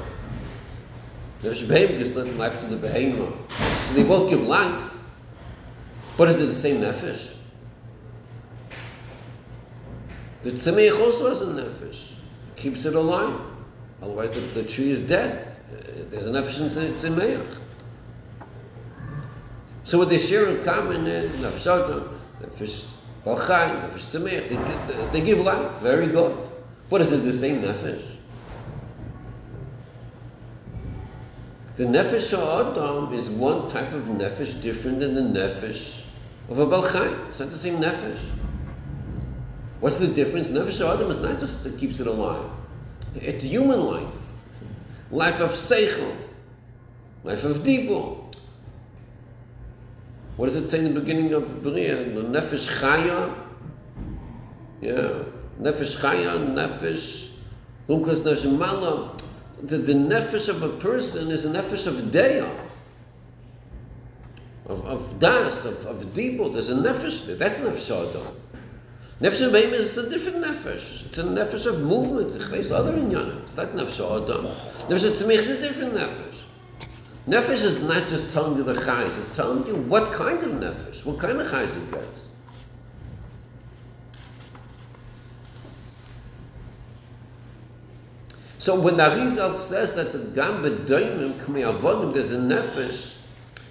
[SPEAKER 1] Nefesh Behem gives life to the Behema. So they both give life. But is it the same Nefesh? The Tzemeich also has a Nefesh. Keeps it alive. Otherwise the, the tree is dead. Uh, There's a Nefesh in Tzemeich. So what they share in common is Nefesh Adam, Nefesh Balchai, Nefesh Tzemeich. They, they, they give life. Very good. But is it the same Nefesh? The Nefesh Adam is one type of Nefesh different than the Nefesh of a Balchai. It's not the same Nefesh. What's the difference? Nefesh Adam is not just that keeps it alive. It's human life. Life of Seichel. Life of Dibur. What does it say in the beginning of Bria? The Nefesh Chaya? Yeah. Nefesh Chaya, Nefesh, Lumkas Nefesh Mala. The, the Nefesh of a person is a Nefesh of Deya. Of, of Das, of, of Dibur. There's a Nefesh there. That's Nefesh Adam. Nefesh of Behem is a different Nefesh. It's a Nefesh of movement. Ich weiß, other in Yana. It's not Nefesh of Adam. Nefesh of Tzemich is a different Nefesh. Nefesh is not just telling you the chayes, it's telling you what kind of nefesh, what kind of chayes it gets. So when the Arizal says that the gam bedoimim k'mi avodim, there's a nefesh,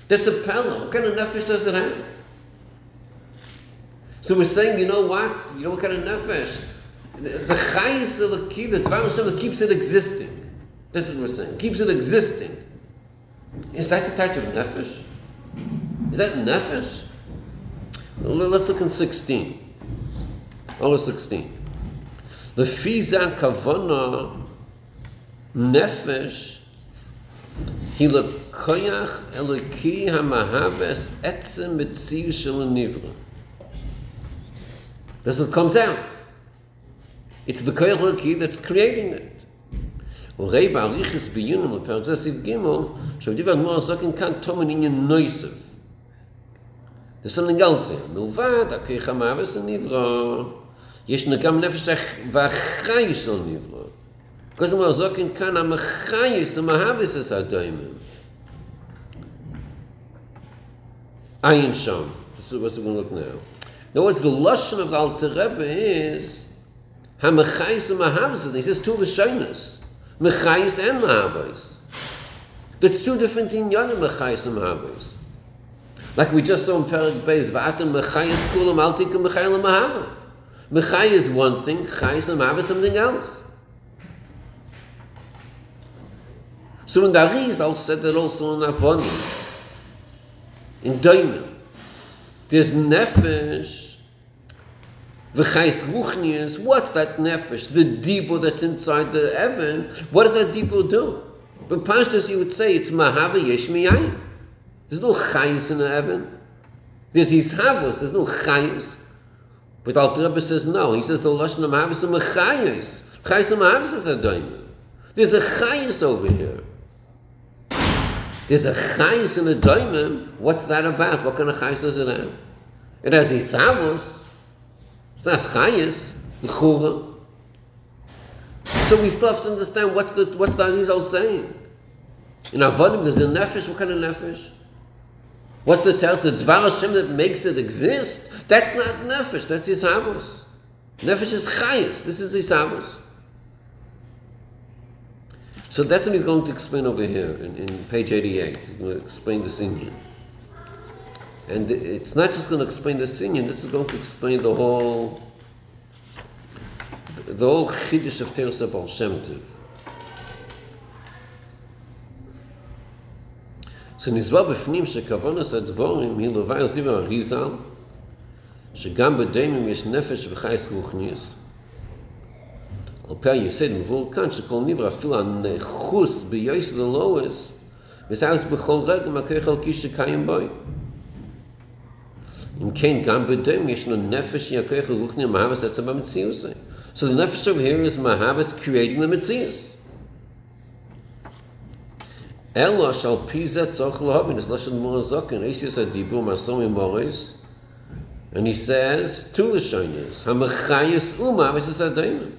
[SPEAKER 1] that's a pella. What kind of nefesh does it have? So we're saying, you know what? You what kind of nefesh? The, the chayes of the the Hashem that keeps it existing. That's what we're saying. Keeps it existing. Is that the touch of nefesh? Is that nefesh? Let's look in 16. Over 16. The fizan kavana nefesh he lekoyach eloki hamahaves etzem mitzir shel nivra. That's what comes out. It's the koyach eloki that's creating it. וראי בעריכס ביונם בפרק זה סעיף ג' שבדיבר הגמור עסוקים כאן תומן עניין נויסף. There's something else there. מלבד הכיח המאבס הנברא, יש גם נפש והחי של נברא. כל הזמן עסוקים כאן המחייס המאבס es הדוימים. עין שם. This is what we're going to look now. In other words, the Lashon of Alter Rebbe is Hamachais and Mahavas. He says two Lashonas. Mechais and Mahavas. That's two different inyanim, mechayis and mahavas. Like we just saw in Perak Beis, v'atem mechayis kulam altikum mechayil mahava. Mechayis is one thing, chayis and mahava is something else. So in Arizal said that also in Avonim, in Doimen, there's nefesh, v'chayis ruchnius, what's that nefesh? The depot that's inside the heaven, what does that depot do? But Pashtas you would say it's mahava yeshmiyayim. There's no chayis in the heaven. There's hishavos, there's no chayis. But Alter Rebbe says no. He says the Lashon of Mahavis is mechayis. Chayis of Mahavis is a doimen. There's a chayis over here. There's a chayis in a doimen. What's that about? What kind of chayis does it have? It has hishavos. It's not chayis. L'chura. So we still have to understand what's the what's the Arizal saying. In Avodim, there's a nefesh. What kind of nefesh? What's the tell? The Dvar Hashem that makes it exist? That's not nefesh. That's Yisavos. Nefesh is chayis. This is Yisavos. So that's what he's going to explain over here in, in page 88. He's going to explain the Sinyan. And it's not just going to explain the Sinyan, this is going to explain the whole the whole Chiddush of Teresa Baal Shem Tov. So נזווה בפנים שכוונס הדבורים היא לובי עזיב הריזל, שגם בדמים יש נפש וחייס רוחניס, Au père Yosef Mvor Kan, Shekol Nivra, Fil HaNechus B'Yois L'Lois, V'Sayas B'Chol Reg, Makir Chalki Shekayim Boi. Im Kain Gam B'Dem, Yeshno Nefesh Yakir Ruchni Mahavas Etzem HaMetzius. So the Nefesh over here is Mahavas creating the Metzius. Ela and moris, and he says, two lashonis, hamachayis umavis is adayim.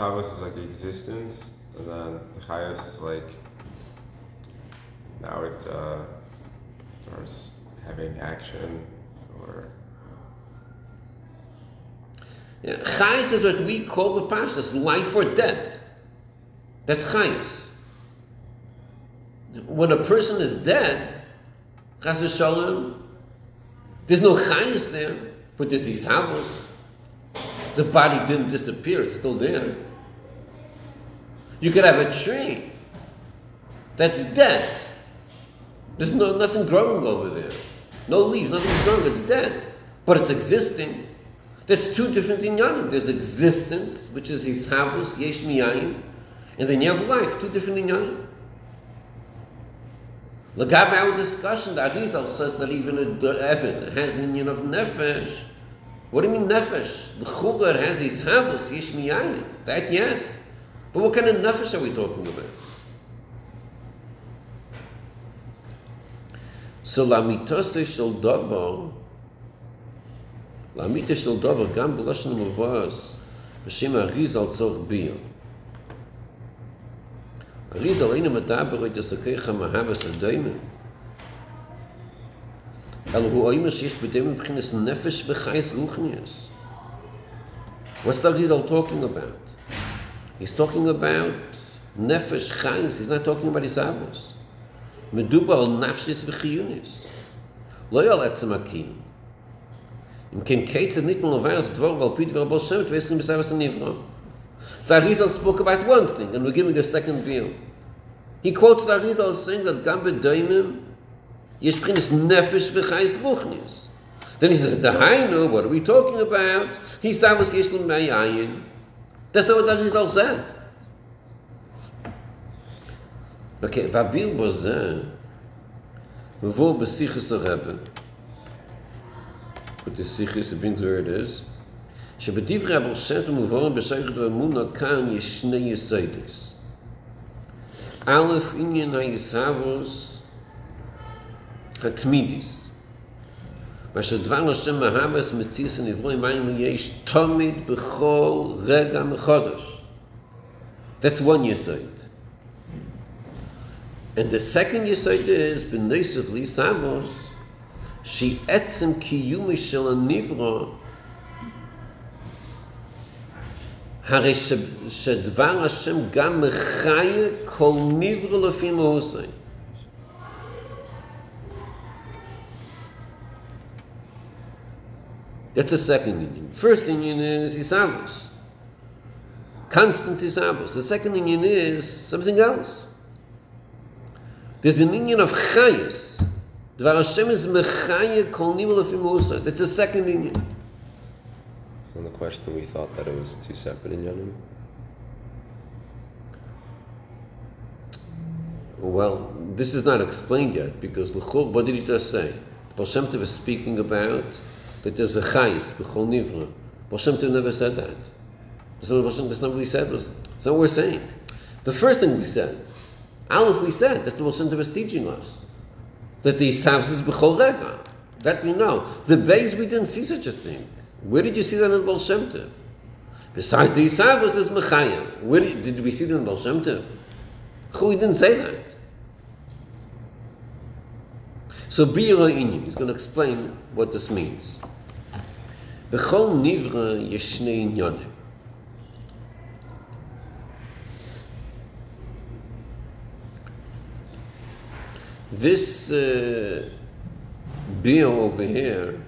[SPEAKER 4] Shabbos is like existence, and then Chayos is like now it uh, starts having action or
[SPEAKER 1] Yeah, chayis is what we call the pashtas, life or death. That's chayis. When a person is dead, chas v'shalom, there's no chayis there, but there's isavos. The body didn't disappear; it's still there. You could have a tree that's dead. There's no nothing growing over there. No leaves, nothing's growing. It's dead, but it's existing. That's two different inyanim. There's existence, which is hisavus, yesh miyayim, and then you have life, two different inyanim. Lagabe our discussion, the Arizal says that even a Evan has an union of nefesh. What do you mean nefesh? The chugar has hisavus, yesh miyayim. That yes. But what kind of nefesh are we talking about? So lamitose shel davar, lamita shel davar, gam b'lashon mavas, b'shem ha'rizal tzor biyah. Arizal einu medaber et yisakeicha mahavas adoimen. El hu oimer shish b'dem b'chinas nefesh v'chais ruchnias. What's the Arizal talking about? He's talking about nefesh chayim. He's not talking about isavos. Meduba al nafshis v'chiyunis. Lo yal etzem akim. Im ken keitzer nit mal vers dvor vel pit vel bos shemt vesn mit savas nivra. That spoke about one thing and we're giving a second view. He quotes that saying that gam bedoimim yesh is nefesh v'chayis ruchnis. Then he says, Dahainu, what are we talking about? He savas yishlum mayayin. That's not what the Arizal said. Okay, והביר בו זה מבוא בסיכוס הרבה. But the sichis, it brings where it is. שבדברי אבל שם טוב מבוארים בשייכת ואמונה כאן יש שני יסיידס. Aleph Inyan HaYisavos HaTmidis. מה שדבר השם מהמס מציס הנברואים מים יש תמיד בכל רגע מחודש. That's one yesod. And the second yesod is, בנסף ליסבוס, שהיא עצם קיומי של הנברא, הרי ש, שדבר השם גם מחיה כל נברא לפי מהוסי. That's the second union. First union is Isavos. Constant Isavos. The second union is something else. There's an union of Chayas. Dvar Hashem is Mechaya Kol Nivell Lefim Musa. That's the second union.
[SPEAKER 2] So in the question, we thought that it was two separate inyanim.
[SPEAKER 1] Well, this is not explained yet because L'chor, what did he just say? Baal Shem Tov is speaking about that there's a chayis, b'chol nivra. Baal Shem Tov never said that. Not, Baal that's not what we said. That's not what we're saying. The first thing we said, Aleph we said, that's what Baal Shem Tov is teaching us. That these Isavs is b'chol rega. That we know. The base, we didn't see such a thing. Where did you see that in Baal Shem Tov? Besides the Isavs, there's Mechayim. Where did, did we see that in Baal Shem Tov? Chui didn't say that. So Bira Inyan is going to explain what this means. B'chol nivra yeshnei inyonim. This uh, bill over here,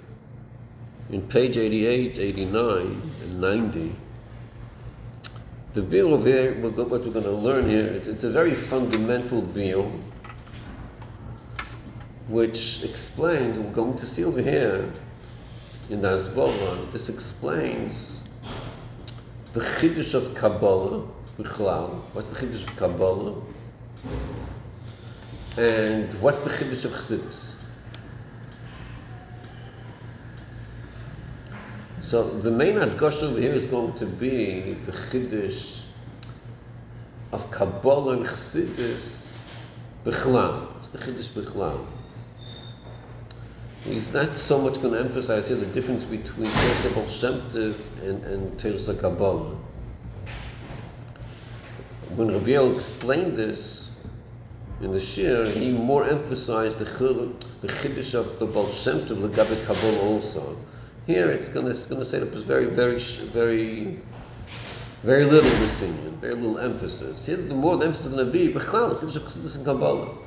[SPEAKER 1] in page 88, 89, and 90, the bill over here, what we're going to learn here, it's a very fundamental bill which explains, we're going to see over here in the Asbora, this explains the Chiddush of Kabbalah, Bichlal. What's the Chiddush of Kabbalah? And what's the Chiddush of Chassidus? So the main Adgosh over here is going to be the Chiddush of Kabbalah and Chassidus Bichlal. It's the Chiddush Bichlal. He's not so much going to emphasize here the difference between Teresa Baal and, and Teresa Kabbalah. When Rabbi El explained this in the Shir, he more emphasized the, chil- the Chiddush of the Baal Shem Gabi Kabbalah also. Here it's going to, it's going to say that it's very, very, very, very little distinction, very little emphasis. Here, the more the emphasis is going to be, Bechlal, Chiddush of Chassidus and Kabbalah.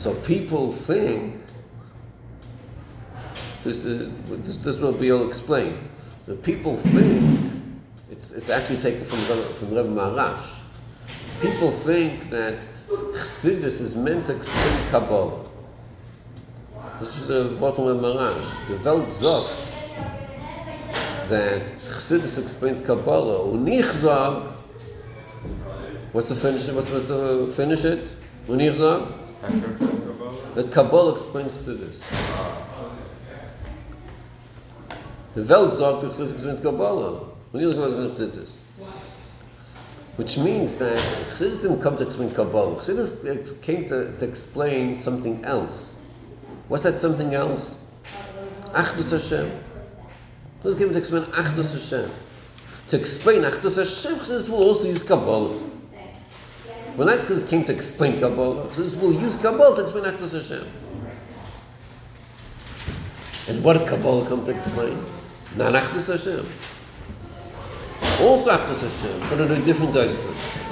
[SPEAKER 1] So people think this, uh, this, this will be all explained. The people think it's, it's actually taken from from Rebbe Marash. People think that Chassidus is meant to explain Kabbalah. This is the bottom of Marash. The Welt sagt that Chassidus explains Kabbalah. Und ich sag, what's the finish? What was the finish it? Und ich sag, that Kabbalah explains Chassidus. The Welt sagt, that Chassidus explains Kabbalah. Und ich sag, Chassidus. Which means that Chassidus didn't come to explain Kabbalah. Chassidus came to, to explain something else. What's that something else? Achdus Hashem. Chassidus came to explain Achdus Hashem. To explain Achdus Hashem, Chassidus will also use Kabbalah. Well, not because came to explain Kabbalah. we'll use Kabbalah to explain Achdus Hashem. And what did Kabbalah come to explain? Not Achdus Hashem. Also Achdus Hashem, but in a different diaphragm.